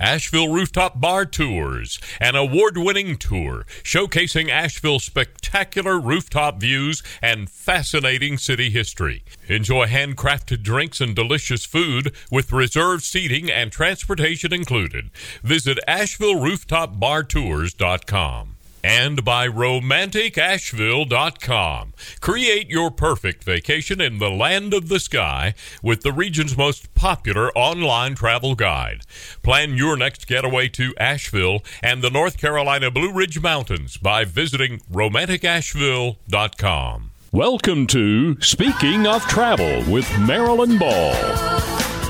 Asheville Rooftop Bar Tours, an award winning tour showcasing Asheville's spectacular rooftop views and fascinating city history. Enjoy handcrafted drinks and delicious food with reserved seating and transportation included. Visit AshevilleRooftopBarTours.com and by RomanticAsheville.com. Create your perfect vacation in the land of the sky with the region's most popular online travel guide. Plan your next getaway to Asheville and the North Carolina Blue Ridge Mountains by visiting RomanticAsheville.com. Welcome to Speaking of Travel with Marilyn Ball.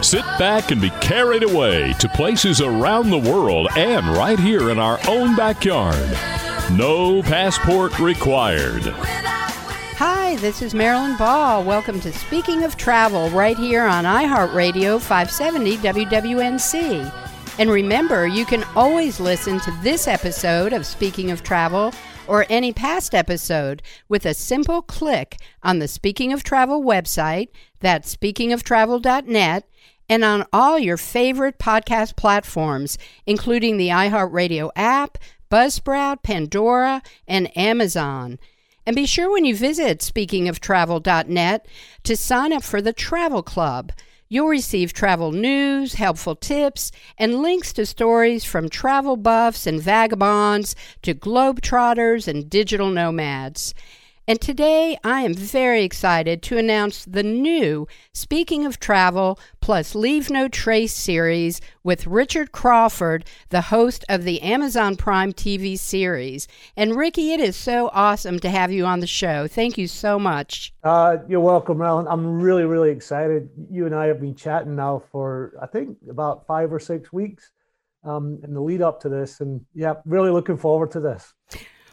Sit back and be carried away to places around the world and right here in our own backyard. No passport required. Hi, this is Marilyn Ball. Welcome to Speaking of Travel right here on iHeartRadio 570 WWNC. And remember, you can always listen to this episode of Speaking of Travel or any past episode with a simple click on the Speaking of Travel website, that's speakingoftravel.net, and on all your favorite podcast platforms, including the iHeartRadio app, Buzzsprout, Pandora, and Amazon. And be sure when you visit speakingoftravel.net to sign up for the Travel Club. You'll receive travel news, helpful tips, and links to stories from travel buffs and vagabonds to globetrotters and digital nomads. And today I am very excited to announce the new Speaking of Travel plus Leave No Trace series with Richard Crawford, the host of the Amazon Prime TV series. And Ricky, it is so awesome to have you on the show. Thank you so much. Uh, you're welcome, Marilyn. I'm really, really excited. You and I have been chatting now for, I think, about five or six weeks um, in the lead up to this. And yeah, really looking forward to this.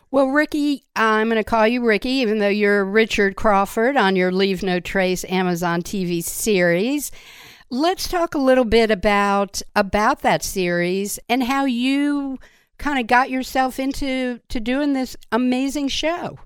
Well, Ricky, I'm going to call you Ricky, even though you're Richard Crawford on your Leave No Trace Amazon TV series. Let's talk a little bit about about that series and how you kind of got yourself into to doing this amazing show.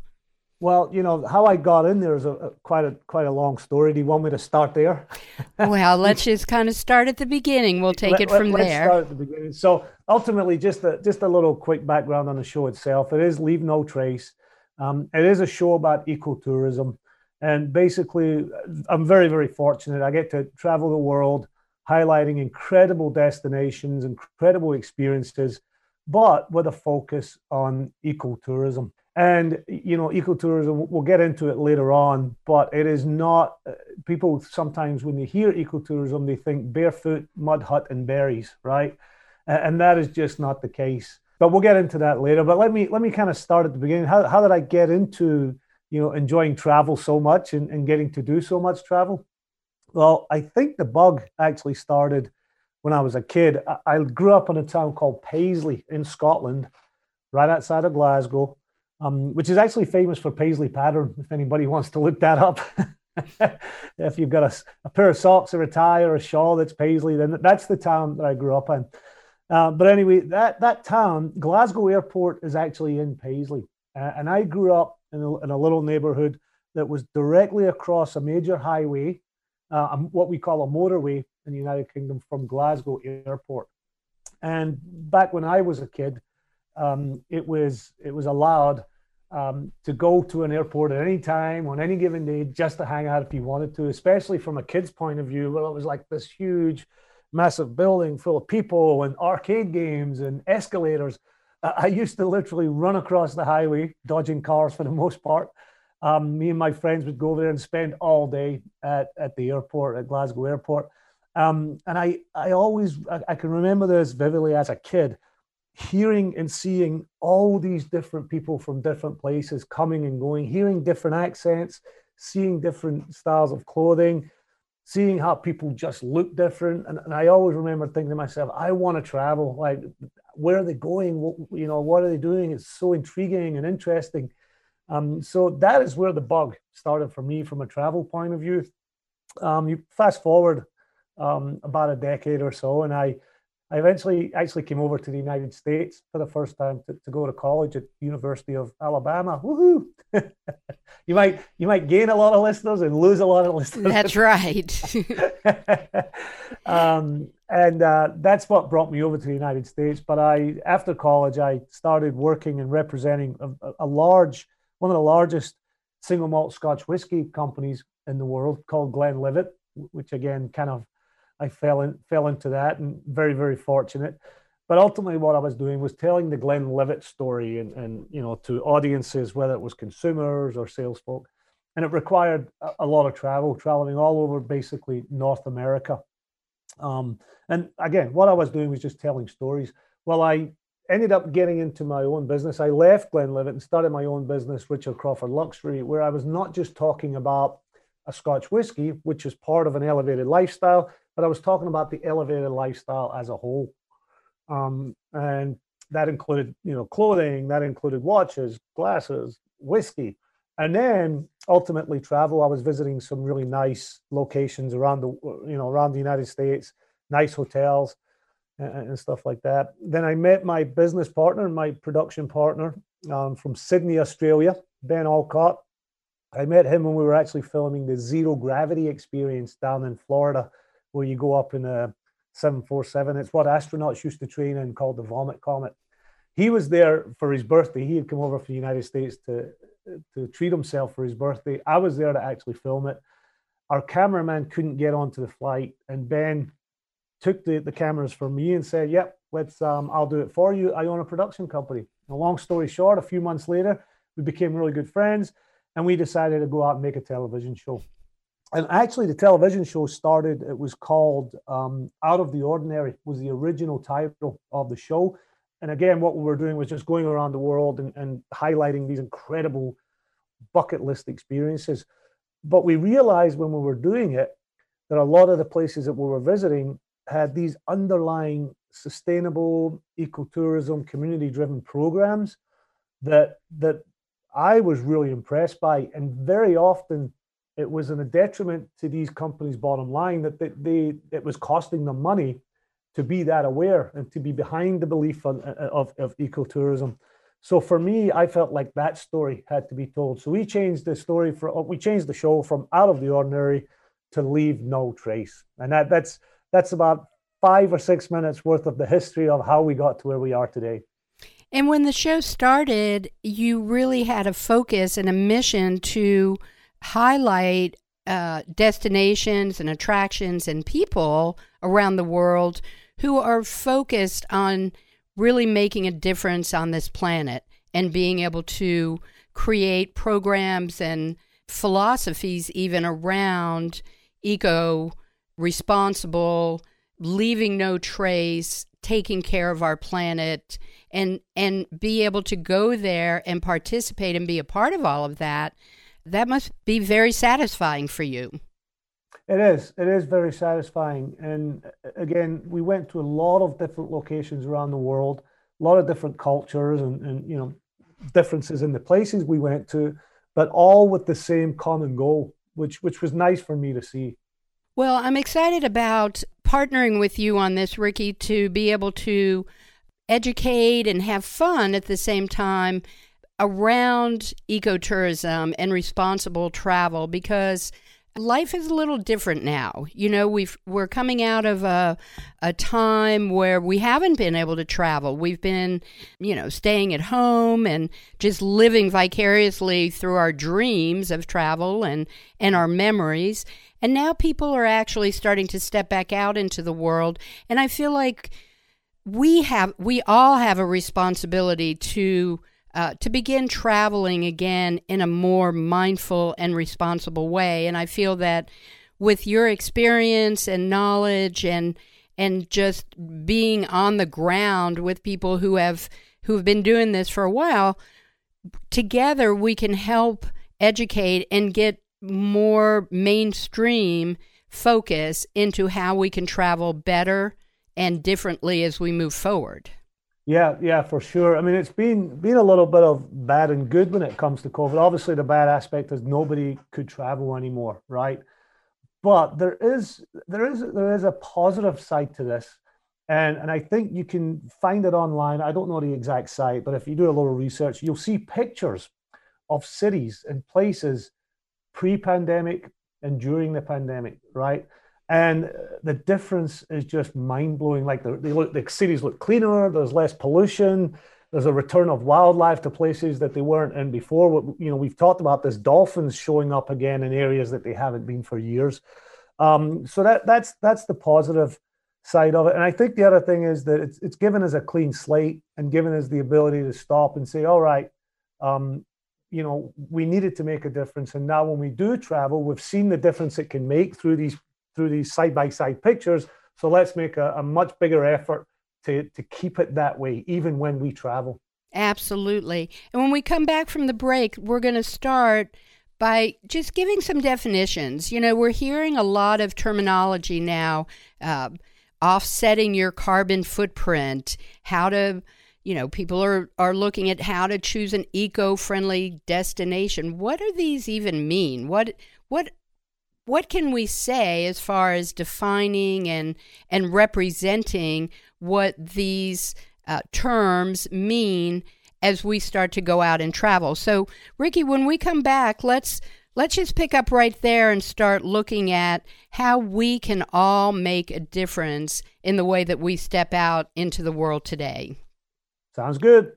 Well, you know how I got in there is a, a, quite a quite a long story. Do you want me to start there? well, let's just kind of start at the beginning. We'll take let, it from let, there. start at the beginning. So ultimately, just a just a little quick background on the show itself. It is Leave No Trace. Um, it is a show about ecotourism, and basically, I'm very very fortunate. I get to travel the world, highlighting incredible destinations, incredible experiences, but with a focus on ecotourism. And you know, ecotourism. We'll get into it later on, but it is not. Uh, people sometimes, when they hear ecotourism, they think barefoot, mud hut, and berries, right? And that is just not the case. But we'll get into that later. But let me let me kind of start at the beginning. How how did I get into you know enjoying travel so much and, and getting to do so much travel? Well, I think the bug actually started when I was a kid. I, I grew up in a town called Paisley in Scotland, right outside of Glasgow um, which is actually famous for paisley pattern. If anybody wants to look that up, if you've got a, a, pair of socks or a tie or a shawl that's paisley, then that's the town that I grew up in. Uh, but anyway, that that town, Glasgow Airport, is actually in Paisley, uh, and I grew up in a, in a, little neighborhood that was directly across a major highway, uh, what we call a motorway in the United Kingdom from Glasgow Airport. And back when I was a kid, um, it was it was allowed um, to go to an airport at any time on any given day just to hang out if you wanted to, especially from a kid's point of view. Well, it was like this huge, massive building full of people and arcade games and escalators. I used to literally run across the highway, dodging cars for the most part. Um, me and my friends would go there and spend all day at, at the airport, at Glasgow Airport. Um, and I, I always, I, I can remember this vividly as a kid hearing and seeing all these different people from different places coming and going, hearing different accents, seeing different styles of clothing, seeing how people just look different. And, and I always remember thinking to myself, I want to travel. Like, where are they going? What, you know, what are they doing? It's so intriguing and interesting. Um, so that is where the bug started for me from a travel point of view. Um, you fast forward um, about a decade or so, and I, I eventually actually came over to the United States for the first time to, to go to college at University of Alabama. Woohoo! you might you might gain a lot of listeners and lose a lot of listeners. That's right. um, and uh, that's what brought me over to the United States. But I, after college, I started working and representing a, a large, one of the largest single malt Scotch whiskey companies in the world called Glenlivet, which again kind of I fell in, fell into that and very very fortunate. But ultimately, what I was doing was telling the Glenlivet story and, and you know to audiences, whether it was consumers or salesfolk, and it required a, a lot of travel, traveling all over basically North America. Um, and again, what I was doing was just telling stories. Well, I ended up getting into my own business. I left Glenlivet and started my own business, Richard Crawford Luxury, where I was not just talking about a Scotch whiskey, which is part of an elevated lifestyle, but I was talking about the elevated lifestyle as a whole. Um, and that included, you know, clothing, that included watches, glasses, whiskey, and then ultimately travel. I was visiting some really nice locations around the, you know, around the United States, nice hotels and, and stuff like that. Then I met my business partner, my production partner um, from Sydney, Australia, Ben Alcott. I met him when we were actually filming the Zero Gravity Experience down in Florida, where you go up in a 747. It's what astronauts used to train in called the Vomit Comet. He was there for his birthday. He had come over from the United States to, to treat himself for his birthday. I was there to actually film it. Our cameraman couldn't get onto the flight, and Ben took the, the cameras from me and said, Yep, let's um, I'll do it for you. I own a production company. A long story short, a few months later, we became really good friends and we decided to go out and make a television show. And actually, the television show started, it was called um, Out of the Ordinary, was the original title of the show. And again, what we were doing was just going around the world and, and highlighting these incredible bucket list experiences. But we realized when we were doing it that a lot of the places that we were visiting had these underlying sustainable ecotourism, community driven programs that that I was really impressed by, and very often it was in a detriment to these companies' bottom line that they, they it was costing them money to be that aware and to be behind the belief of, of, of ecotourism. So for me, I felt like that story had to be told. So we changed the story for uh, we changed the show from out of the ordinary to leave no trace, and that that's that's about five or six minutes worth of the history of how we got to where we are today. And when the show started, you really had a focus and a mission to highlight uh, destinations and attractions and people around the world who are focused on really making a difference on this planet and being able to create programs and philosophies even around eco responsible leaving no trace taking care of our planet and and be able to go there and participate and be a part of all of that that must be very satisfying for you. It is. It is very satisfying. And uh, again we went to a lot of different locations around the world a lot of different cultures and, and you know differences in the places we went to but all with the same common goal which which was nice for me to see. Well, I'm excited about partnering with you on this, Ricky, to be able to educate and have fun at the same time around ecotourism and responsible travel because life is a little different now. You know, we've we're coming out of a a time where we haven't been able to travel. We've been, you know, staying at home and just living vicariously through our dreams of travel and and our memories. And now people are actually starting to step back out into the world and I feel like we have we all have a responsibility to uh, to begin traveling again in a more mindful and responsible way. And I feel that with your experience and knowledge and and just being on the ground with people who have who have been doing this for a while, together we can help educate and get more mainstream focus into how we can travel better and differently as we move forward. Yeah, yeah, for sure. I mean, it's been been a little bit of bad and good when it comes to COVID. Obviously, the bad aspect is nobody could travel anymore, right? But there is there is there is a positive side to this, and and I think you can find it online. I don't know the exact site, but if you do a little research, you'll see pictures of cities and places pre-pandemic and during the pandemic, right? And the difference is just mind blowing. Like the, they look, the cities look cleaner. There's less pollution. There's a return of wildlife to places that they weren't in before. You know, we've talked about this dolphins showing up again in areas that they haven't been for years. Um, so that that's that's the positive side of it. And I think the other thing is that it's it's given us a clean slate and given us the ability to stop and say, all right, um, you know, we needed to make a difference. And now when we do travel, we've seen the difference it can make through these through these side by side pictures. So let's make a, a much bigger effort to, to keep it that way, even when we travel. Absolutely. And when we come back from the break, we're going to start by just giving some definitions. You know, we're hearing a lot of terminology now uh, offsetting your carbon footprint, how to, you know, people are, are looking at how to choose an eco friendly destination. What do these even mean? What, what what can we say as far as defining and and representing what these uh, terms mean as we start to go out and travel? So, Ricky, when we come back, let's let's just pick up right there and start looking at how we can all make a difference in the way that we step out into the world today. Sounds good.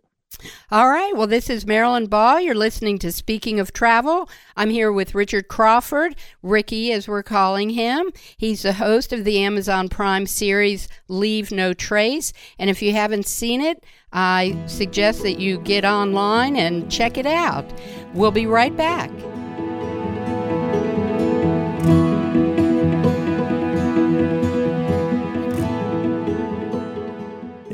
All right. Well, this is Marilyn Ball. You're listening to Speaking of Travel. I'm here with Richard Crawford, Ricky, as we're calling him. He's the host of the Amazon Prime series Leave No Trace. And if you haven't seen it, I suggest that you get online and check it out. We'll be right back.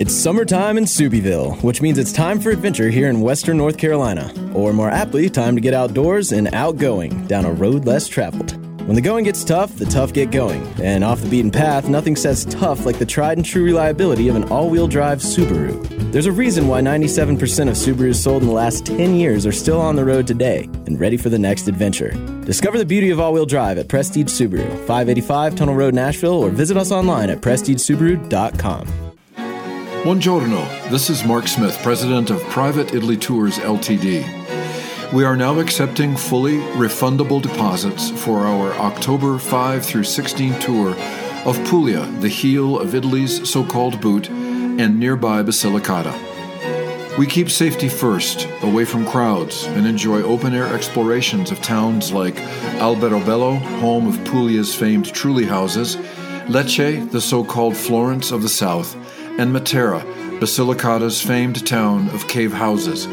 It's summertime in Subieville, which means it's time for adventure here in western North Carolina. Or more aptly, time to get outdoors and outgoing down a road less traveled. When the going gets tough, the tough get going. And off the beaten path, nothing says tough like the tried and true reliability of an all wheel drive Subaru. There's a reason why 97% of Subarus sold in the last 10 years are still on the road today and ready for the next adventure. Discover the beauty of all wheel drive at Prestige Subaru, 585 Tunnel Road, Asheville, or visit us online at prestigesubaru.com. Buongiorno, this is Mark Smith, president of Private Italy Tours Ltd. We are now accepting fully refundable deposits for our October 5 through 16 tour of Puglia, the heel of Italy's so called boot, and nearby Basilicata. We keep safety first, away from crowds, and enjoy open air explorations of towns like Alberobello, home of Puglia's famed Trulli houses, Lecce, the so called Florence of the South, and Matera, Basilicata's famed town of cave houses.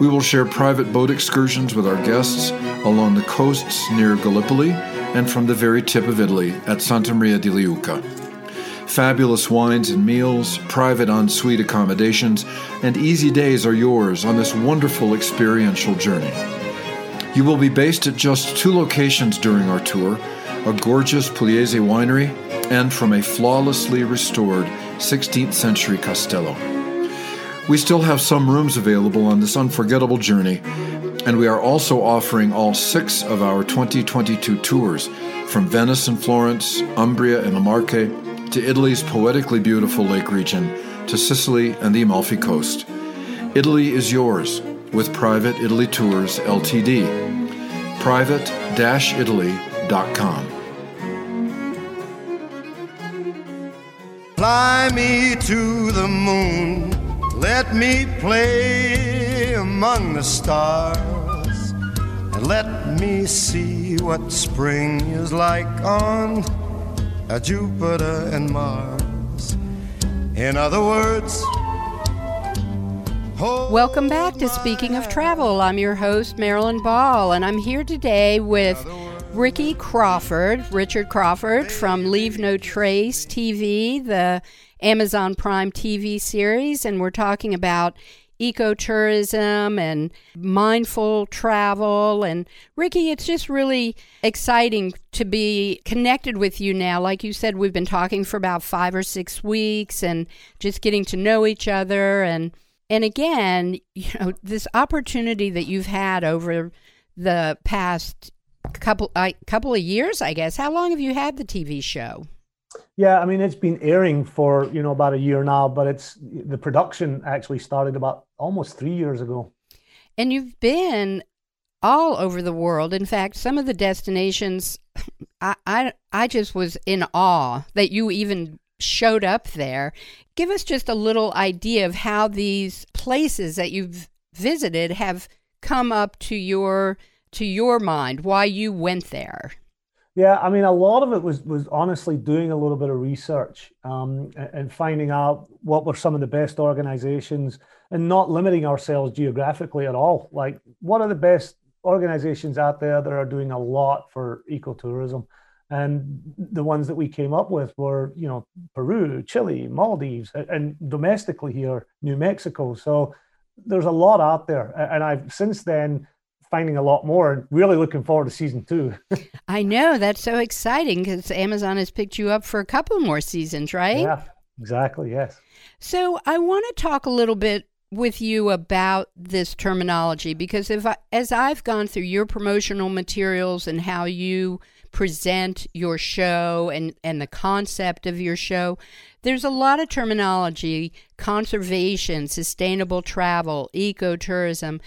We will share private boat excursions with our guests along the coasts near Gallipoli and from the very tip of Italy at Santa Maria di Leuca. Fabulous wines and meals, private ensuite accommodations, and easy days are yours on this wonderful experiential journey. You will be based at just two locations during our tour a gorgeous Pugliese winery and from a flawlessly restored 16th century castello. We still have some rooms available on this unforgettable journey, and we are also offering all six of our 2022 tours from Venice and Florence, Umbria and La Marche, to Italy's poetically beautiful lake region, to Sicily and the Amalfi Coast. Italy is yours with Private Italy Tours Ltd. Private-Italy.com. Fly me to the moon, let me play among the stars, and let me see what spring is like on Jupiter and Mars. In other words, Welcome back to Speaking of Travel. I'm your host, Marilyn Ball, and I'm here today with Ricky Crawford, Richard Crawford from Leave No Trace TV, the Amazon Prime TV series, and we're talking about ecotourism and mindful travel. And Ricky, it's just really exciting to be connected with you now. Like you said, we've been talking for about five or six weeks and just getting to know each other. And and again, you know, this opportunity that you've had over the past couple uh, couple of years, I guess. How long have you had the TV show? Yeah, I mean it's been airing for you know about a year now, but it's the production actually started about almost three years ago. And you've been all over the world. In fact, some of the destinations, I I, I just was in awe that you even showed up there. Give us just a little idea of how these places that you've visited have come up to your to your mind, why you went there. Yeah, I mean, a lot of it was was honestly doing a little bit of research um, and finding out what were some of the best organizations, and not limiting ourselves geographically at all. Like, what are the best organizations out there that are doing a lot for ecotourism? And the ones that we came up with were, you know, Peru, Chile, Maldives, and domestically here, New Mexico. So there's a lot out there, and I've since then finding a lot more and really looking forward to season two. I know that's so exciting because Amazon has picked you up for a couple more seasons, right? Yeah, exactly. Yes. So I want to talk a little bit with you about this terminology because if I, as I've gone through your promotional materials and how you present your show and and the concept of your show there's a lot of terminology conservation sustainable travel ecotourism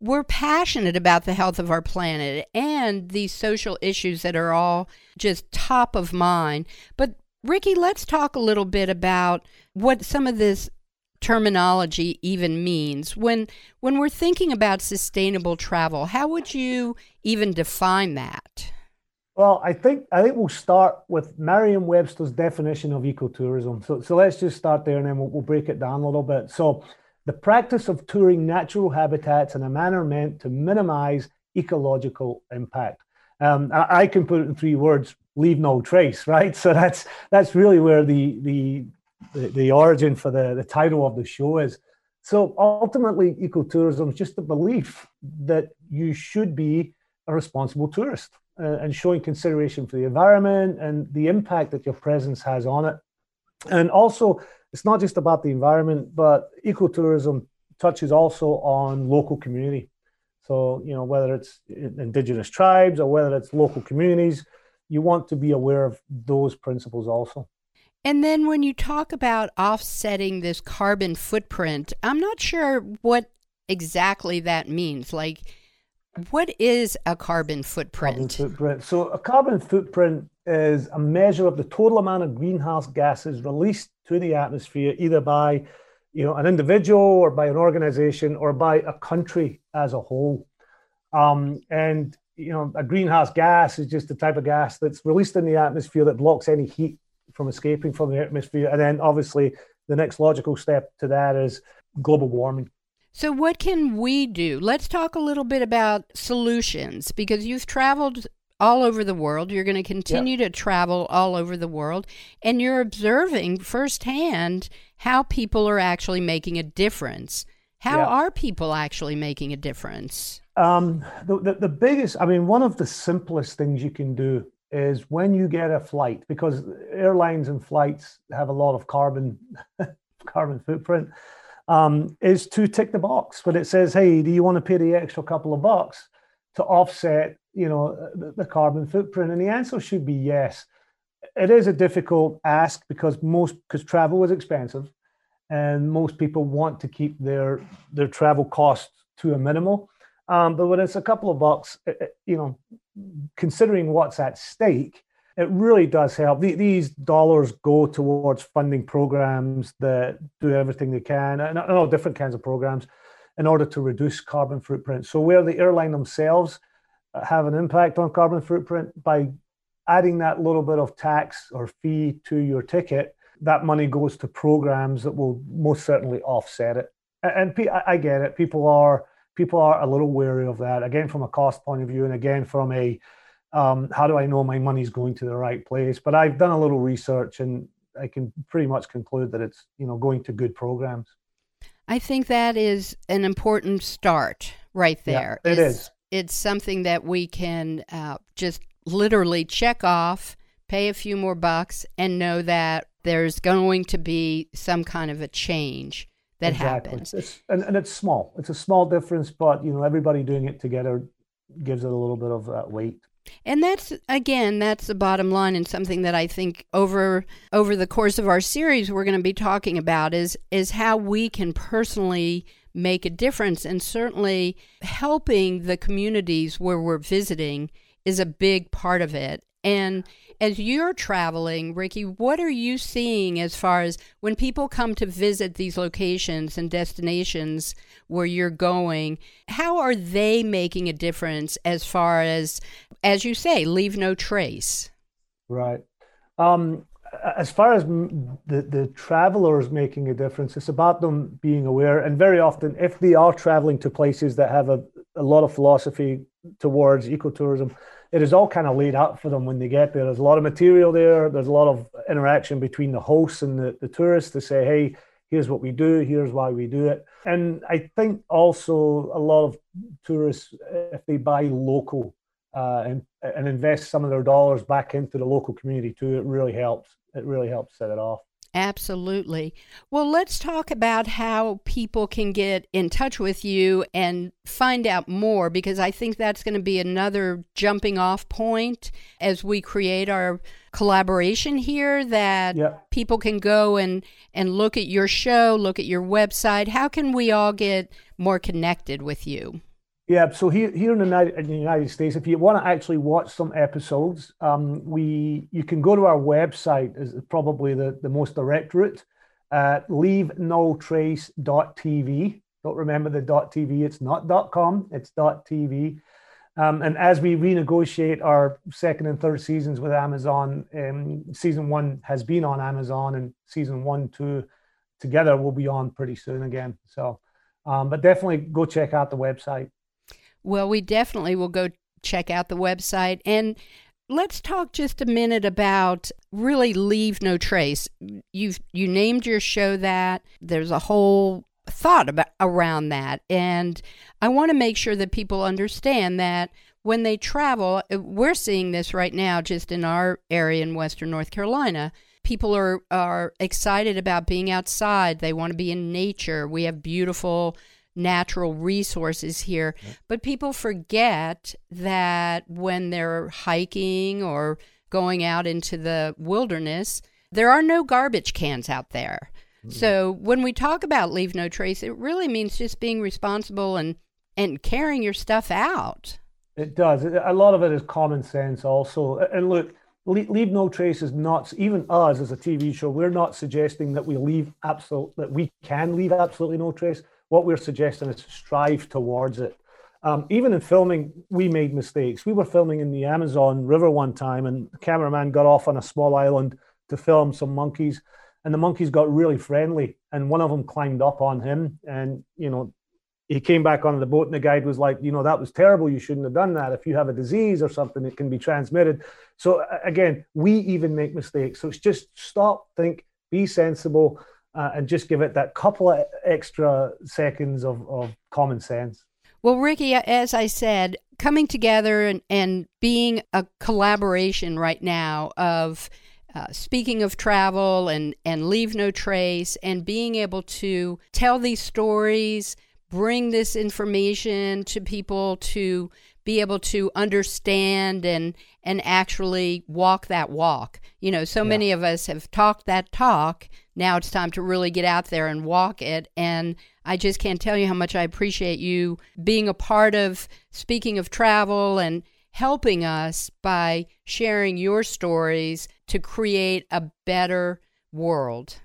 we're passionate about the health of our planet and these social issues that are all just top of mind. But Ricky, let's talk a little bit about what some of this terminology even means. When when we're thinking about sustainable travel, how would you even define that? Well, I think I think we'll start with Merriam-Webster's definition of ecotourism. So so let's just start there, and then we'll, we'll break it down a little bit. So the practice of touring natural habitats in a manner meant to minimize ecological impact. Um, I, I, can put it in three words: leave no trace. Right. So that's that's really where the the the, the origin for the, the title of the show is. So ultimately, ecotourism is just a belief that you should be a responsible tourist uh, and showing consideration for the environment and the impact that your presence has on it. And also it's not just about the environment, but ecotourism touches also on local community. So, you know, whether it's indigenous tribes or whether it's local communities, you want to be aware of those principles also. And then when you talk about offsetting this carbon footprint, I'm not sure what exactly that means. Like, what is a carbon footprint? Carbon footprint. So, a carbon footprint is a measure of the total amount of greenhouse gases released to the atmosphere, either by you know an individual or by an organization or by a country as a whole. Um, and you know, a greenhouse gas is just the type of gas that's released in the atmosphere that blocks any heat from escaping from the atmosphere. And then obviously the next logical step to that is global warming. So, what can we do? Let's talk a little bit about solutions because you've traveled all over the world. You're going to continue to travel all over the world, and you're observing firsthand how people are actually making a difference. How are people actually making a difference? Um, the, the, the biggest, I mean, one of the simplest things you can do is when you get a flight, because airlines and flights have a lot of carbon carbon footprint, um, is to tick the box when it says, "Hey, do you want to pay the extra couple of bucks to offset you know, the, the carbon footprint? And the answer should be yes. It is a difficult ask because most because travel is expensive, and most people want to keep their their travel costs to a minimal. Um, but when it's a couple of bucks, it, you know, considering what's at stake, it really does help. The, these dollars go towards funding programs that do everything they can, and all different kinds of programs, in order to reduce carbon footprint. So where the airline themselves have an impact on carbon footprint by adding that little bit of tax or fee to your ticket that money goes to programs that will most certainly offset it and, i get it people are people are a little wary of that again from a cost point of view and again from a um, how do i know my money's going to the right place but i've done a little research and i can pretty much conclude that it's you know going to good programs I think that is an important start right there. Yeah, it's, is. It's something that we can uh, just literally check off, pay a few more bucks, and know that there's going to be some kind of a change that exactly. happens. It's, and, and it's small. It's a small difference, but you know everybody doing it together gives it a little bit of uh, weight. And that's again, that's the bottom line, and something that I think over over the course of our series we're going to be talking about is is how we can personally make a difference, and certainly helping the communities where we're visiting is a big part of it. And as you're traveling, Ricky, what are you seeing as far as when people come to visit these locations and destinations where you're going? How are they making a difference as far as, as you say, leave no trace? Right. Um, as far as the, the travelers making a difference, it's about them being aware. And very often, if they are traveling to places that have a, a lot of philosophy towards ecotourism, it is all kind of laid out for them when they get there. There's a lot of material there. There's a lot of interaction between the hosts and the, the tourists to say, hey, here's what we do, here's why we do it. And I think also a lot of tourists, if they buy local uh, and, and invest some of their dollars back into the local community too, it really helps. It really helps set it off. Absolutely. Well, let's talk about how people can get in touch with you and find out more because I think that's going to be another jumping off point as we create our collaboration here that yep. people can go and and look at your show, look at your website. How can we all get more connected with you? Yeah, so here, here in the, United, in the United States, if you want to actually watch some episodes, um, we you can go to our website is probably the, the most direct route at leavenotrace.tv. Don't remember the .tv, it's not .com, it's .tv. Um, and as we renegotiate our second and third seasons with Amazon, um, season one has been on Amazon, and season one, two together will be on pretty soon again. So, um, but definitely go check out the website. Well, we definitely will go check out the website and let's talk just a minute about really leave no trace. You've you named your show that. There's a whole thought about around that and I want to make sure that people understand that when they travel, uh, we're seeing this right now just in our area in western North Carolina. People are are excited about being outside. They want to be in nature. We have beautiful natural resources here. But people forget that when they're hiking or going out into the wilderness, there are no garbage cans out there. Mm-hmm. So when we talk about leave no trace, it really means just being responsible and and carrying your stuff out. It does. A lot of it is common sense also. And look, leave no trace is not even us as a TV show. We're not suggesting that we leave absolute that we can leave absolutely no trace what we're suggesting is strive towards it. Um, even in filming, we made mistakes. We were filming in the Amazon River one time, and the cameraman got off on a small island to film some monkeys, and the monkeys got really friendly, and one of them climbed up on him, and you know, he came back on the boat, and the guide was like, you know, that was terrible. You shouldn't have done that. If you have a disease or something, it can be transmitted. So again, we even make mistakes. So it's just stop, think, be sensible uh, and just give it that couple of extra seconds of, of common sense. Well, Ricky, as I said, coming together and, and being a collaboration right now of uh, speaking of travel and, and leave no trace and being able to tell these stories, bring this information to people to be able to understand and and actually walk that walk. You know, so yeah. many of us have talked that talk. Now it's time to really get out there and walk it. And I just can't tell you how much I appreciate you being a part of speaking of travel and helping us by sharing your stories to create a better world.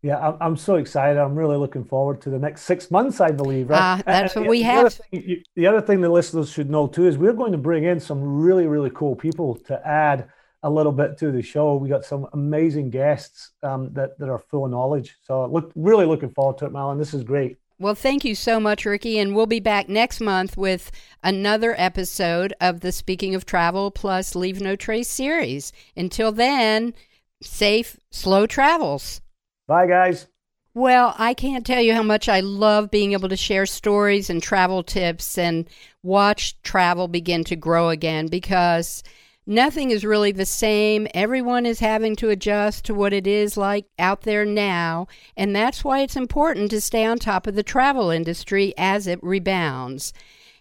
Yeah, I'm, so excited. I'm really looking forward to the next six months, I believe. Right? Uh, that's what we the have. Other thing, the other thing the listeners should know too is we're going to bring in some really, really cool people to add a little bit to the show. We got some amazing guests um, that, that are full of knowledge. So look, really looking forward to it, Marlon. This is great. Well, thank you so much, Ricky. And we'll be back next month with another episode of the Speaking of Travel plus Leave No Trace series. Until then, safe, slow travels. Bye, guys. Well, I can't tell you how much I love being able to share stories and travel tips and watch travel begin to grow again because nothing is really the same. Everyone is having to adjust to what it is like out there now, and that's why it's important to stay on top of the travel industry as it rebounds.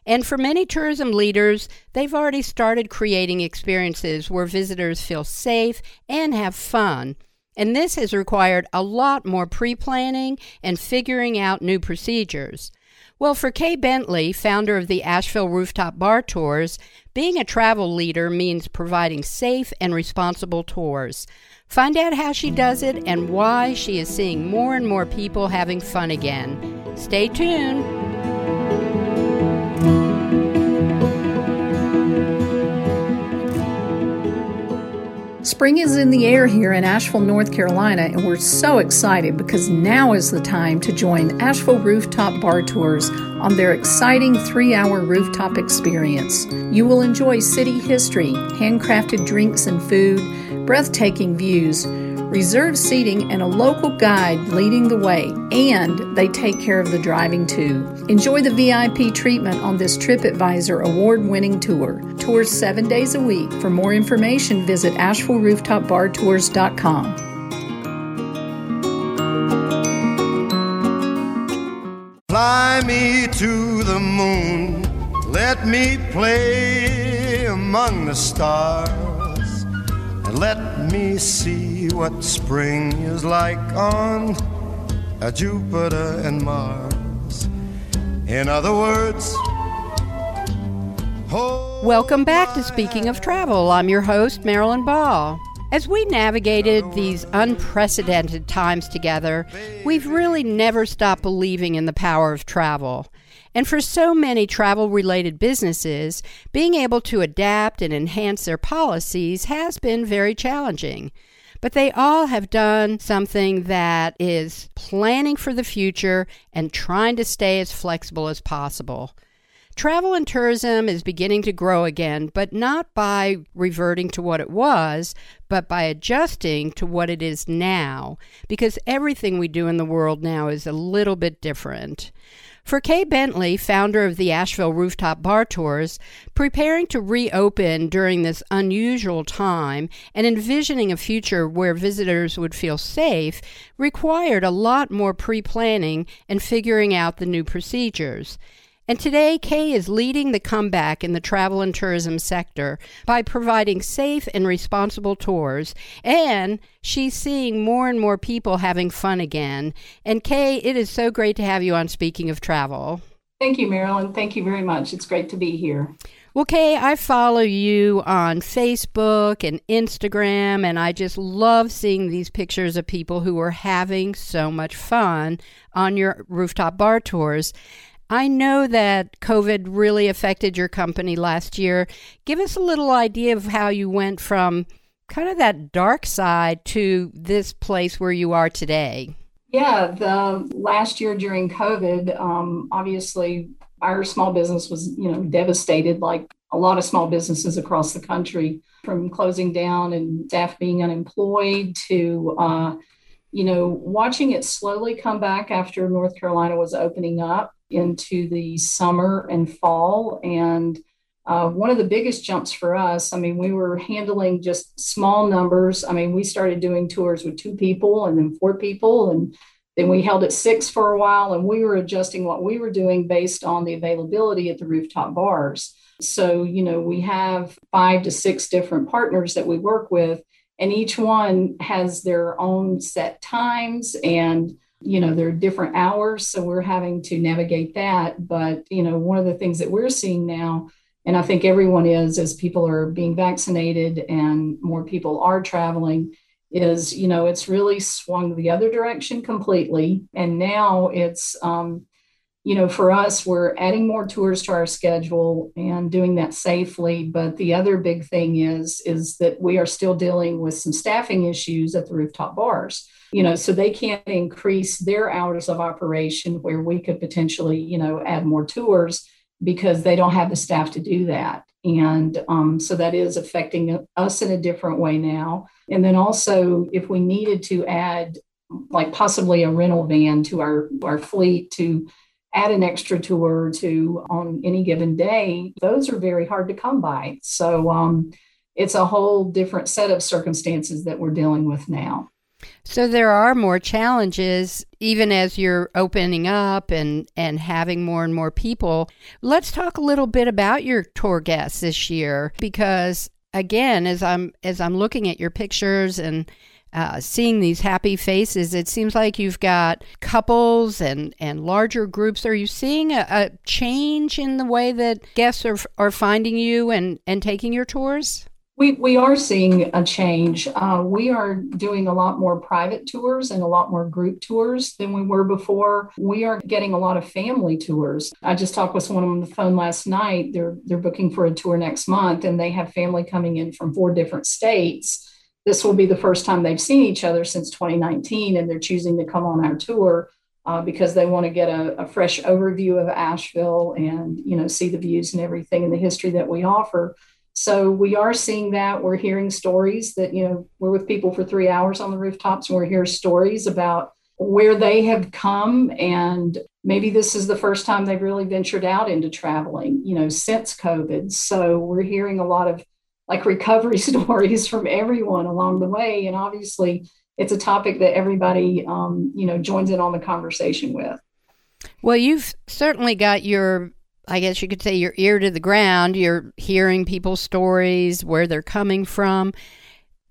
And for many tourism leaders, they've already started creating experiences where visitors feel safe and have fun. And this has required a lot more pre planning and figuring out new procedures. Well, for Kay Bentley, founder of the Asheville Rooftop Bar Tours, being a travel leader means providing safe and responsible tours. Find out how she does it and why she is seeing more and more people having fun again. Stay tuned. Spring is in the air here in Asheville, North Carolina, and we're so excited because now is the time to join Asheville Rooftop Bar Tours on their exciting three hour rooftop experience. You will enjoy city history, handcrafted drinks and food, breathtaking views reserved seating, and a local guide leading the way, and they take care of the driving too. Enjoy the VIP treatment on this TripAdvisor award winning tour. Tours seven days a week. For more information, visit AshevilleRooftopBarTours.com. Fly me to the moon, let me play among the stars let me see what spring is like on Jupiter and Mars. In other words, Welcome back to Speaking of Travel. I'm your host, Marilyn Ball. As we navigated these unprecedented times together, we've really never stopped believing in the power of travel. And for so many travel related businesses, being able to adapt and enhance their policies has been very challenging. But they all have done something that is planning for the future and trying to stay as flexible as possible. Travel and tourism is beginning to grow again, but not by reverting to what it was, but by adjusting to what it is now, because everything we do in the world now is a little bit different. For Kay Bentley, founder of the Asheville Rooftop Bar Tours, preparing to reopen during this unusual time and envisioning a future where visitors would feel safe required a lot more pre planning and figuring out the new procedures. And today, Kay is leading the comeback in the travel and tourism sector by providing safe and responsible tours. And she's seeing more and more people having fun again. And Kay, it is so great to have you on Speaking of Travel. Thank you, Marilyn. Thank you very much. It's great to be here. Well, Kay, I follow you on Facebook and Instagram, and I just love seeing these pictures of people who are having so much fun on your rooftop bar tours. I know that COVID really affected your company last year. Give us a little idea of how you went from kind of that dark side to this place where you are today. Yeah, the last year during COVID, um, obviously our small business was, you know, devastated like a lot of small businesses across the country, from closing down and staff being unemployed to uh, you know, watching it slowly come back after North Carolina was opening up into the summer and fall. And uh, one of the biggest jumps for us, I mean, we were handling just small numbers. I mean, we started doing tours with two people and then four people. And then we held at six for a while. And we were adjusting what we were doing based on the availability at the rooftop bars. So, you know, we have five to six different partners that we work with, and each one has their own set times and you know there are different hours so we're having to navigate that. But you know one of the things that we're seeing now and i think everyone is as people are being vaccinated and more people are traveling is you know it's really swung the other direction completely. And now it's um, you know for us we're adding more tours to our schedule and doing that safely. But the other big thing is is that we are still dealing with some staffing issues at the rooftop bars. You know so they can't increase their hours of operation where we could potentially you know add more tours because they don't have the staff to do that. And um, so that is affecting us in a different way now. And then also if we needed to add like possibly a rental van to our, our fleet to add an extra tour to on any given day, those are very hard to come by. So um, it's a whole different set of circumstances that we're dealing with now. So there are more challenges even as you're opening up and and having more and more people. Let's talk a little bit about your tour guests this year because again as I'm as I'm looking at your pictures and uh, seeing these happy faces, it seems like you've got couples and, and larger groups. Are you seeing a, a change in the way that guests are, are finding you and, and taking your tours? We, we are seeing a change. Uh, we are doing a lot more private tours and a lot more group tours than we were before. We are getting a lot of family tours. I just talked with someone on the phone last night. They're they're booking for a tour next month, and they have family coming in from four different states. This will be the first time they've seen each other since 2019, and they're choosing to come on our tour. Uh, because they want to get a, a fresh overview of Asheville and you know see the views and everything and the history that we offer. So we are seeing that. We're hearing stories that, you know, we're with people for three hours on the rooftops and we're hearing stories about where they have come. And maybe this is the first time they've really ventured out into traveling, you know, since COVID. So we're hearing a lot of like recovery stories from everyone along the way. And obviously, it's a topic that everybody, um, you know, joins in on the conversation with. Well, you've certainly got your I guess you could say your ear to the ground. You're hearing people's stories, where they're coming from.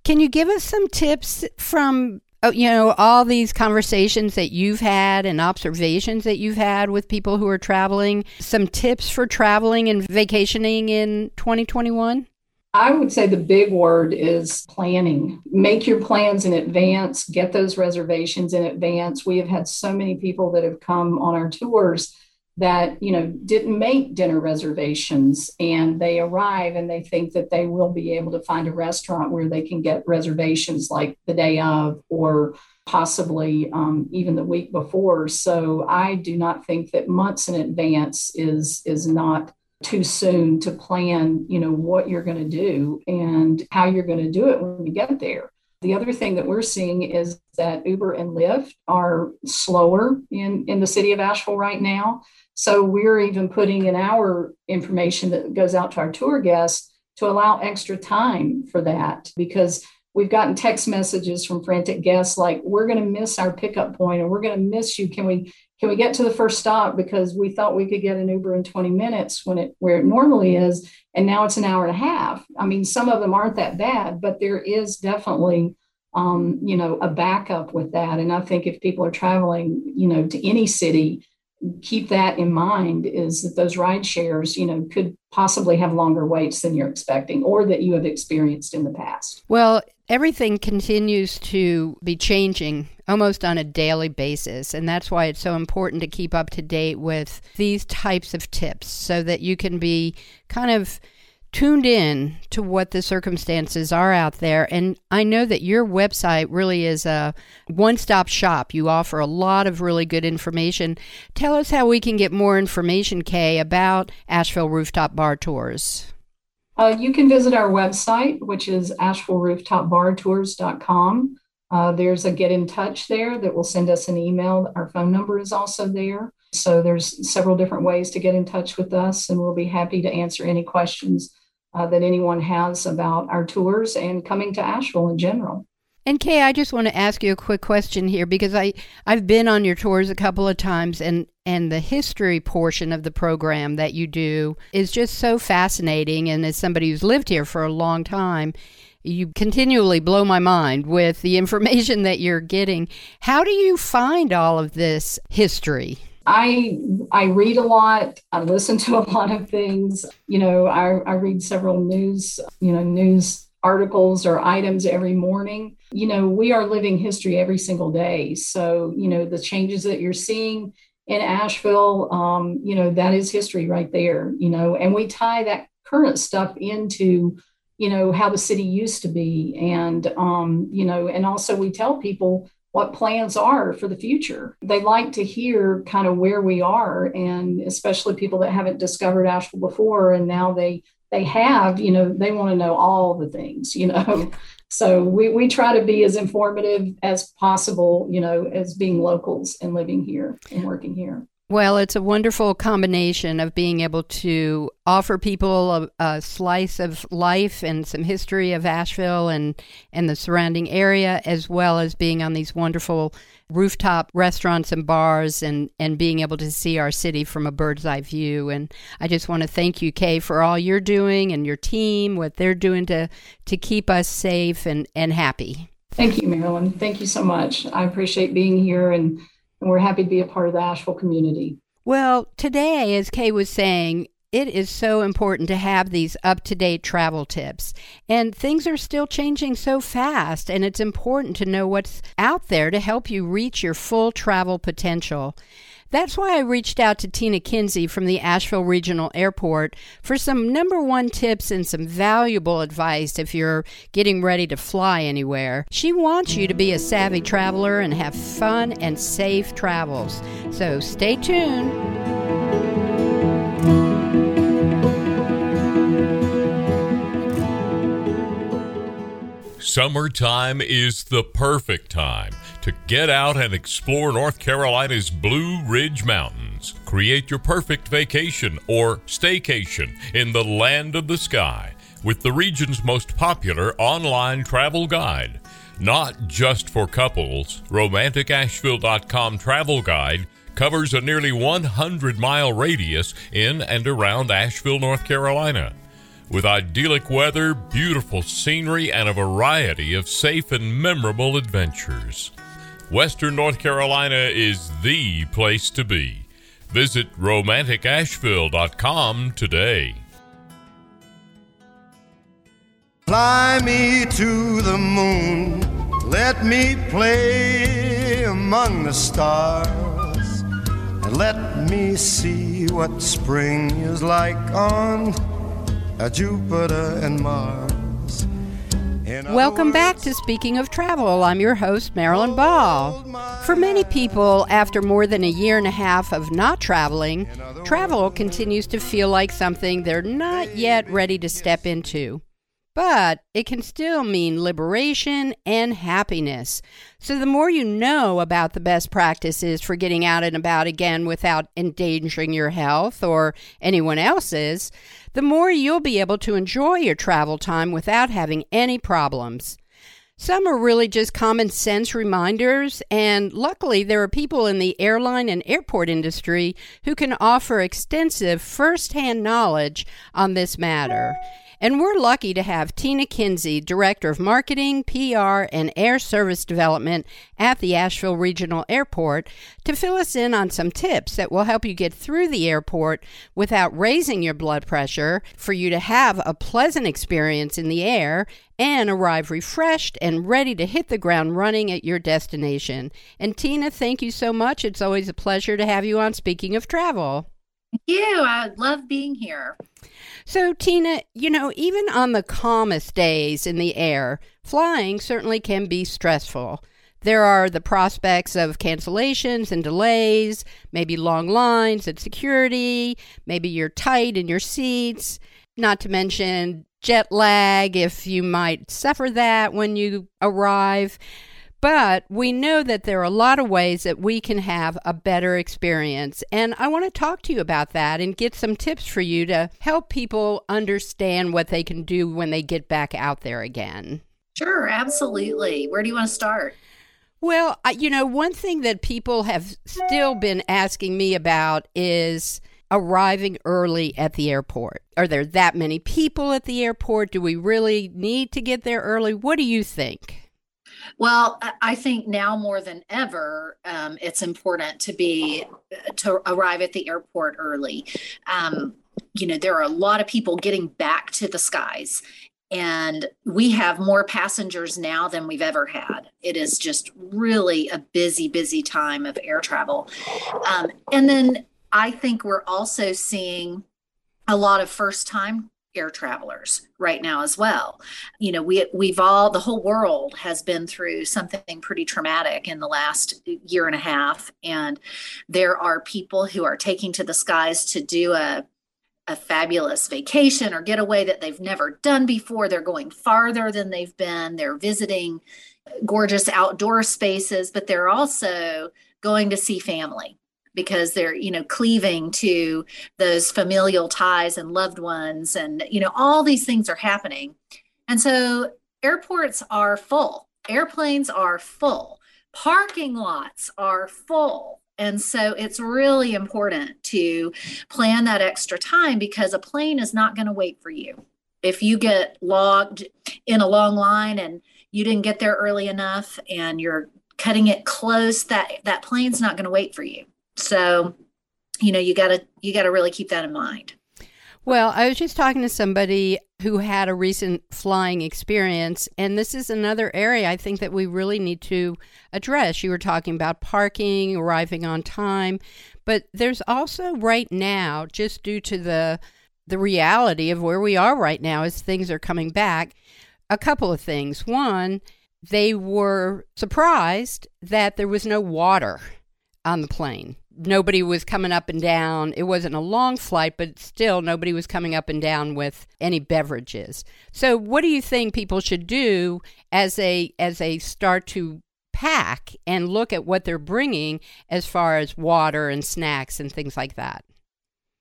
Can you give us some tips from oh, you know all these conversations that you've had and observations that you've had with people who are traveling? Some tips for traveling and vacationing in 2021? I would say the big word is planning. Make your plans in advance, get those reservations in advance. We have had so many people that have come on our tours that you know didn't make dinner reservations and they arrive and they think that they will be able to find a restaurant where they can get reservations like the day of or possibly um, even the week before so i do not think that months in advance is is not too soon to plan you know what you're going to do and how you're going to do it when you get there the other thing that we're seeing is that Uber and Lyft are slower in, in the city of Asheville right now. So we're even putting in our information that goes out to our tour guests to allow extra time for that because we've gotten text messages from frantic guests like we're going to miss our pickup point or we're going to miss you can we can we get to the first stop? Because we thought we could get an uber in 20 minutes when it where it normally is and now it's an hour and a half. I mean some of them aren't that bad but there is definitely um, you know a backup with that. And i think if people are traveling you know to any city keep that in mind is that those ride shares, you know, could possibly have longer waits than you're expecting or that you have experienced in the past. Well, everything continues to be changing almost on a daily basis. And that's why it's so important to keep up to date with these types of tips so that you can be kind of tuned in to what the circumstances are out there. And I know that your website really is a one stop shop. You offer a lot of really good information. Tell us how we can get more information, Kay, about Asheville Rooftop Bar Tours. Uh, you can visit our website, which is asheville-rooftopbartours.com. Uh, there's a get in touch there that will send us an email. Our phone number is also there. So there's several different ways to get in touch with us, and we'll be happy to answer any questions uh, that anyone has about our tours and coming to Asheville in general. And Kay, I just want to ask you a quick question here because I I've been on your tours a couple of times and and the history portion of the program that you do is just so fascinating and as somebody who's lived here for a long time, you continually blow my mind with the information that you're getting. How do you find all of this history? I I read a lot. I listen to a lot of things. You know, I, I read several news, you know, news articles or items every morning. You know, we are living history every single day. So, you know, the changes that you're seeing in Asheville, um, you know, that is history right there, you know, and we tie that current stuff into, you know, how the city used to be. And, um, you know, and also we tell people, what plans are for the future. They like to hear kind of where we are, and especially people that haven't discovered Asheville before, and now they they have, you know, they want to know all the things, you know. So we, we try to be as informative as possible, you know, as being locals and living here and working here. Well, it's a wonderful combination of being able to offer people a, a, slice of life and some history of Asheville and, and the surrounding area, as well as being on these wonderful rooftop restaurants and bars and, and being able to see our city from a bird's eye view. And I just want to thank you, Kay, for all you're doing and your team, what they're doing to, to keep us safe and, and happy. Thank you, Marilyn. Thank you so much. I appreciate being here and and we're happy to be a part of the Asheville community. Well, today, as Kay was saying, it is so important to have these up to date travel tips. And things are still changing so fast, and it's important to know what's out there to help you reach your full travel potential. That's why I reached out to Tina Kinsey from the Asheville Regional Airport for some number one tips and some valuable advice if you're getting ready to fly anywhere. She wants you to be a savvy traveler and have fun and safe travels. So stay tuned. Summertime is the perfect time to get out and explore North Carolina's Blue Ridge Mountains. Create your perfect vacation or staycation in the land of the sky with the region's most popular online travel guide. Not just for couples, RomanticAsheville.com travel guide covers a nearly 100 mile radius in and around Asheville, North Carolina. With idyllic weather, beautiful scenery, and a variety of safe and memorable adventures. Western North Carolina is the place to be. Visit romanticasheville.com today. Fly me to the moon, let me play among the stars, and let me see what spring is like on Jupiter and Mars. Welcome back to Speaking of Travel. I'm your host, Marilyn Ball. For many people, after more than a year and a half of not traveling, travel continues to feel like something they're not yet ready to step into but it can still mean liberation and happiness. So, the more you know about the best practices for getting out and about again without endangering your health or anyone else's, the more you'll be able to enjoy your travel time without having any problems. Some are really just common sense reminders, and luckily, there are people in the airline and airport industry who can offer extensive first hand knowledge on this matter. And we're lucky to have Tina Kinsey, Director of Marketing, PR, and Air Service Development at the Asheville Regional Airport, to fill us in on some tips that will help you get through the airport without raising your blood pressure, for you to have a pleasant experience in the air, and arrive refreshed and ready to hit the ground running at your destination. And Tina, thank you so much. It's always a pleasure to have you on Speaking of Travel. Thank you. I love being here. So, Tina, you know, even on the calmest days in the air, flying certainly can be stressful. There are the prospects of cancellations and delays, maybe long lines at security, maybe you're tight in your seats, not to mention jet lag if you might suffer that when you arrive. But we know that there are a lot of ways that we can have a better experience. And I want to talk to you about that and get some tips for you to help people understand what they can do when they get back out there again. Sure, absolutely. Where do you want to start? Well, you know, one thing that people have still been asking me about is arriving early at the airport. Are there that many people at the airport? Do we really need to get there early? What do you think? Well, I think now more than ever, um, it's important to be to arrive at the airport early. Um, you know, there are a lot of people getting back to the skies, and we have more passengers now than we've ever had. It is just really a busy, busy time of air travel. Um, and then I think we're also seeing a lot of first time air travelers right now as well. You know, we we've all the whole world has been through something pretty traumatic in the last year and a half and there are people who are taking to the skies to do a a fabulous vacation or getaway that they've never done before. They're going farther than they've been. They're visiting gorgeous outdoor spaces, but they're also going to see family because they're you know cleaving to those familial ties and loved ones and you know all these things are happening. And so airports are full. Airplanes are full. Parking lots are full. And so it's really important to plan that extra time because a plane is not going to wait for you. If you get logged in a long line and you didn't get there early enough and you're cutting it close that that plane's not going to wait for you so you know you got to you got to really keep that in mind. Well i was just talking to somebody who had a recent flying experience and this is another area i think that we really need to address. You were talking about parking arriving on time but there's also right now just due to the the reality of where we are right now as things are coming back a couple of things. One they were surprised that there was no water on the plane. Nobody was coming up and down. It wasn't a long flight, but still nobody was coming up and down with any beverages. So, what do you think people should do as they as they start to pack and look at what they're bringing as far as water and snacks and things like that?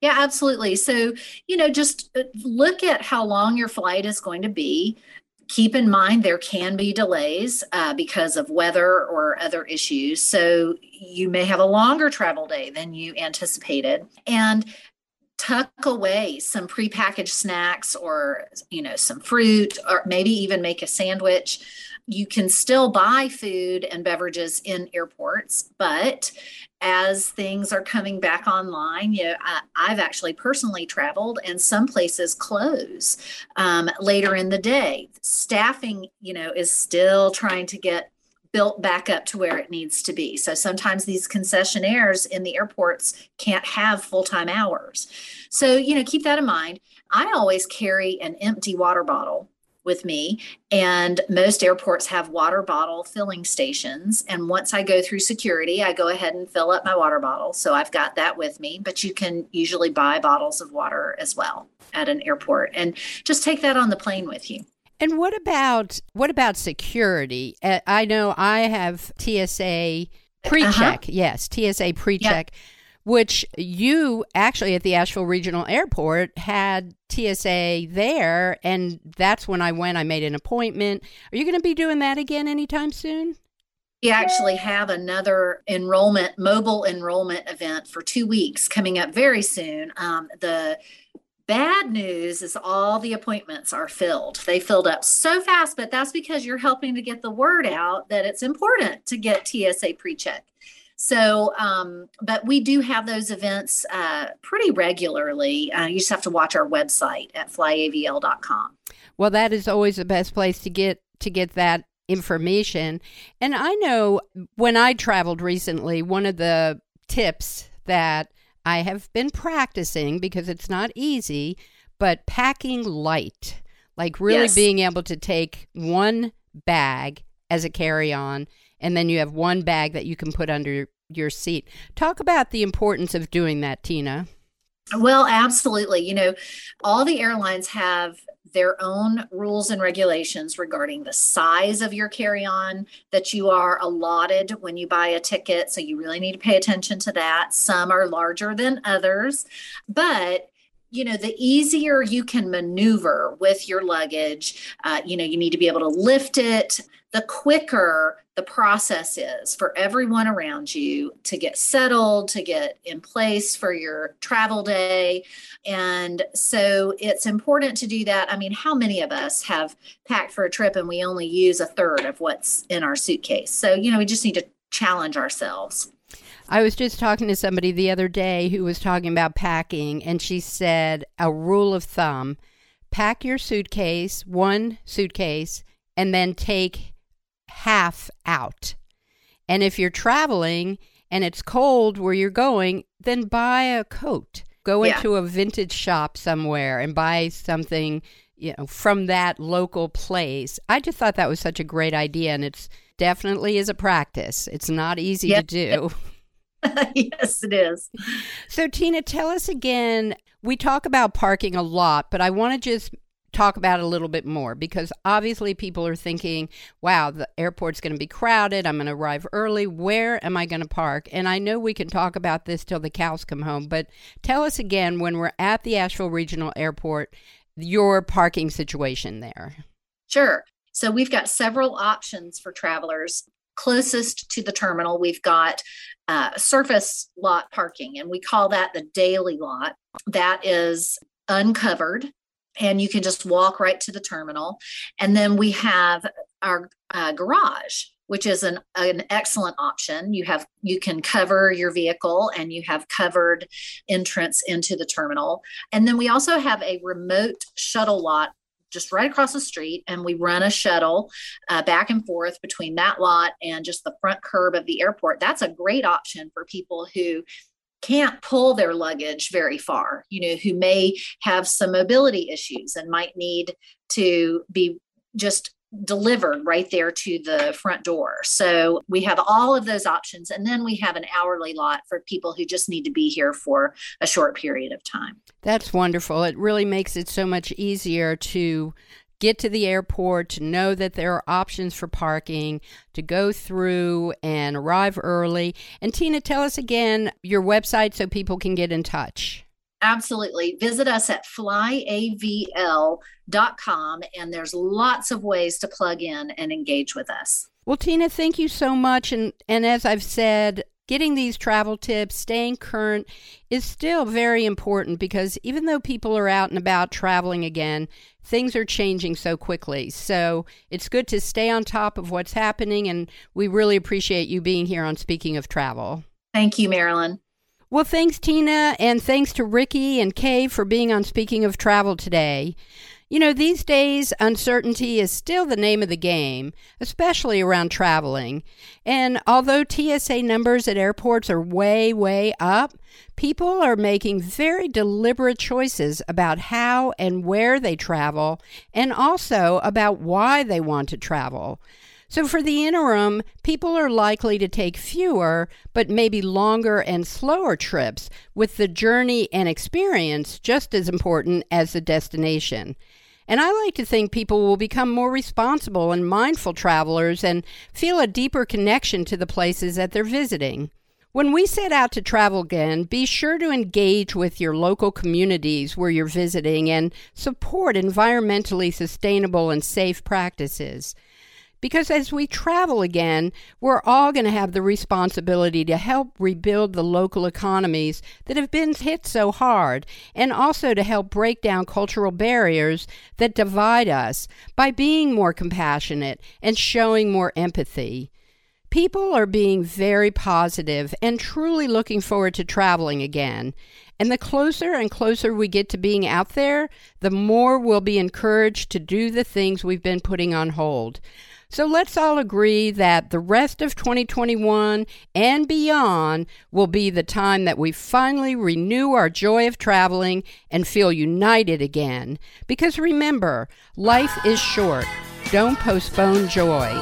Yeah, absolutely. So, you know, just uh, look at how long your flight is going to be keep in mind there can be delays uh, because of weather or other issues. So you may have a longer travel day than you anticipated. And tuck away some prepackaged snacks or you know some fruit or maybe even make a sandwich you can still buy food and beverages in airports but as things are coming back online, you know, I, have actually personally traveled and some places close um, later in the day. Staffing, you know, is still trying to get built back up to where it needs to be. So sometimes these concessionaires in the airports can't have full time hours. So, you know, keep that in mind. I always carry an empty water bottle with me. And most airports have water bottle filling stations. And once I go through security, I go ahead and fill up my water bottle. So I've got that with me, but you can usually buy bottles of water as well at an airport and just take that on the plane with you. And what about what about security? Uh, I know I have TSA pre-check. Uh-huh. Yes, TSA pre-check. Which you actually at the Asheville Regional Airport had TSA there. And that's when I went. I made an appointment. Are you going to be doing that again anytime soon? We actually have another enrollment, mobile enrollment event for two weeks coming up very soon. Um, the bad news is all the appointments are filled. They filled up so fast, but that's because you're helping to get the word out that it's important to get TSA pre check. So, um, but we do have those events uh, pretty regularly. Uh, you just have to watch our website at flyavl.com. Well, that is always the best place to get to get that information. And I know when I traveled recently, one of the tips that I have been practicing because it's not easy, but packing light, like really yes. being able to take one bag as a carry on and then you have one bag that you can put under your seat. Talk about the importance of doing that, Tina. Well, absolutely. You know, all the airlines have their own rules and regulations regarding the size of your carry on that you are allotted when you buy a ticket. So you really need to pay attention to that. Some are larger than others, but you know the easier you can maneuver with your luggage uh, you know you need to be able to lift it the quicker the process is for everyone around you to get settled, to get in place for your travel day. And so it's important to do that. I mean, how many of us have packed for a trip and we only use a third of what's in our suitcase? So, you know, we just need to challenge ourselves. I was just talking to somebody the other day who was talking about packing, and she said a rule of thumb pack your suitcase, one suitcase, and then take half out. And if you're traveling and it's cold where you're going, then buy a coat. Go yeah. into a vintage shop somewhere and buy something, you know, from that local place. I just thought that was such a great idea and it's definitely is a practice. It's not easy yep. to do. yes, it is. So Tina, tell us again we talk about parking a lot, but I want to just talk about it a little bit more because obviously people are thinking, wow, the airport's going to be crowded. I'm going to arrive early. Where am I going to park? And I know we can talk about this till the cows come home, but tell us again when we're at the Asheville Regional Airport, your parking situation there. Sure. So we've got several options for travelers. Closest to the terminal, we've got uh, surface lot parking, and we call that the daily lot. That is uncovered and you can just walk right to the terminal. And then we have our uh, garage, which is an, an excellent option. You have you can cover your vehicle and you have covered entrance into the terminal. And then we also have a remote shuttle lot just right across the street and we run a shuttle uh, back and forth between that lot and just the front curb of the airport. That's a great option for people who can't pull their luggage very far, you know, who may have some mobility issues and might need to be just delivered right there to the front door. So we have all of those options. And then we have an hourly lot for people who just need to be here for a short period of time. That's wonderful. It really makes it so much easier to get to the airport, to know that there are options for parking, to go through and arrive early. And Tina, tell us again your website so people can get in touch. Absolutely. Visit us at flyavl.com, and there's lots of ways to plug in and engage with us. Well, Tina, thank you so much. And, and as I've said, getting these travel tips, staying current is still very important because even though people are out and about traveling again, things are changing so quickly. So it's good to stay on top of what's happening, and we really appreciate you being here on Speaking of Travel. Thank you, Marilyn. Well, thanks, Tina, and thanks to Ricky and Kay for being on Speaking of Travel today. You know, these days, uncertainty is still the name of the game, especially around traveling. And although TSA numbers at airports are way, way up, people are making very deliberate choices about how and where they travel, and also about why they want to travel. So, for the interim, people are likely to take fewer, but maybe longer and slower trips, with the journey and experience just as important as the destination. And I like to think people will become more responsible and mindful travelers and feel a deeper connection to the places that they're visiting. When we set out to travel again, be sure to engage with your local communities where you're visiting and support environmentally sustainable and safe practices. Because as we travel again, we're all going to have the responsibility to help rebuild the local economies that have been hit so hard, and also to help break down cultural barriers that divide us by being more compassionate and showing more empathy. People are being very positive and truly looking forward to traveling again. And the closer and closer we get to being out there, the more we'll be encouraged to do the things we've been putting on hold. So let's all agree that the rest of 2021 and beyond will be the time that we finally renew our joy of traveling and feel united again. Because remember, life is short. Don't postpone joy.